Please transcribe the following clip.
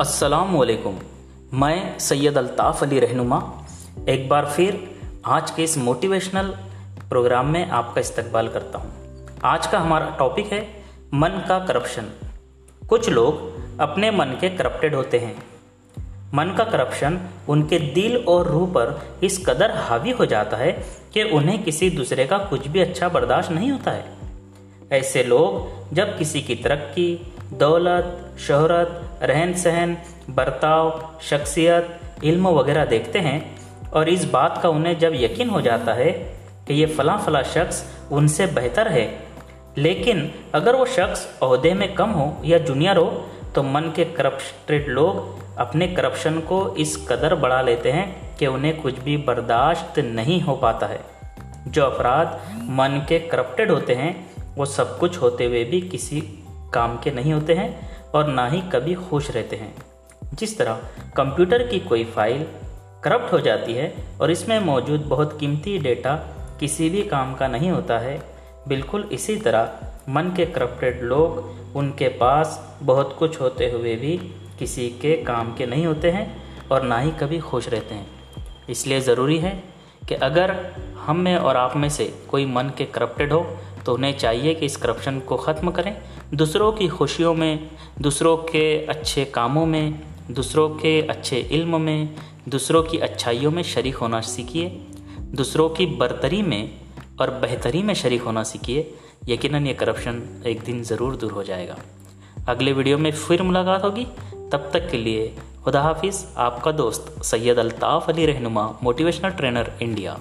असलकुम मैं सैयद अल्ताफ़ अली रहनुमा। एक बार फिर आज के इस मोटिवेशनल प्रोग्राम में आपका इस्तकबाल करता हूँ। आज का हमारा टॉपिक है मन का करप्शन। कुछ लोग अपने मन के करप्टेड होते हैं। मन का करप्शन उनके दिल और रूह पर इस कदर हावी हो जाता है कि उन्हें किसी दूसरे का कुछ भी अच्छा बर्दाश्त नहीं होता है। ऐसे लोग जब किसी की तरक्की, दौलत शहरत रहन सहन बर्ताव, शख्सियत, इल्म वगैरह देखते हैं और इस बात का उन्हें जब यकीन हो जाता है कि ये फला फला शख्स उनसे बेहतर है। लेकिन अगर वो शख्स अहदे में कम हो या जूनियर हो तो मन के करप्टेड लोग अपने करप्शन को इस कदर बढ़ा लेते हैं कि उन्हें कुछ भी बर्दाश्त नहीं हो पाता है। जो अपराध मन के करप्टेड होते हैं, वो सब कुछ होते हुए भी किसी काम के नहीं होते हैं। और ना ही कभी खुश रहते हैं। जिस तरह कंप्यूटर की कोई फ़ाइल करप्ट हो जाती है और इसमें मौजूद बहुत कीमती डेटा किसी भी काम का नहीं होता है, बिल्कुल इसी तरह मन के करप्टेड लोग, उनके पास बहुत कुछ होते हुए भी किसी के काम के नहीं होते हैं और ना ही कभी खुश रहते हैं। इसलिए ज़रूरी है कि अगर हम में और आप में से कोई मन के करप्टेड हो तो उन्हें चाहिए कि इस करप्शन को ख़त्म करें। दूसरों की खुशियों में, दूसरों के अच्छे कामों में, दूसरों के अच्छे इल्म में, दूसरों की अच्छाइयों में शरीक होना सीखिए। दूसरों की बरतरी में और बेहतरी में शरीक होना सीखिए। यकीनन ये करप्शन एक दिन ज़रूर दूर हो जाएगा। अगले वीडियो में फिर मुलाकात होगी। तब तक के लिए खुदा हाफिज़। आपका दोस्त सैयद अलताफ़ अली रहनुमा मोटिवेशनल ट्रेनर इंडिया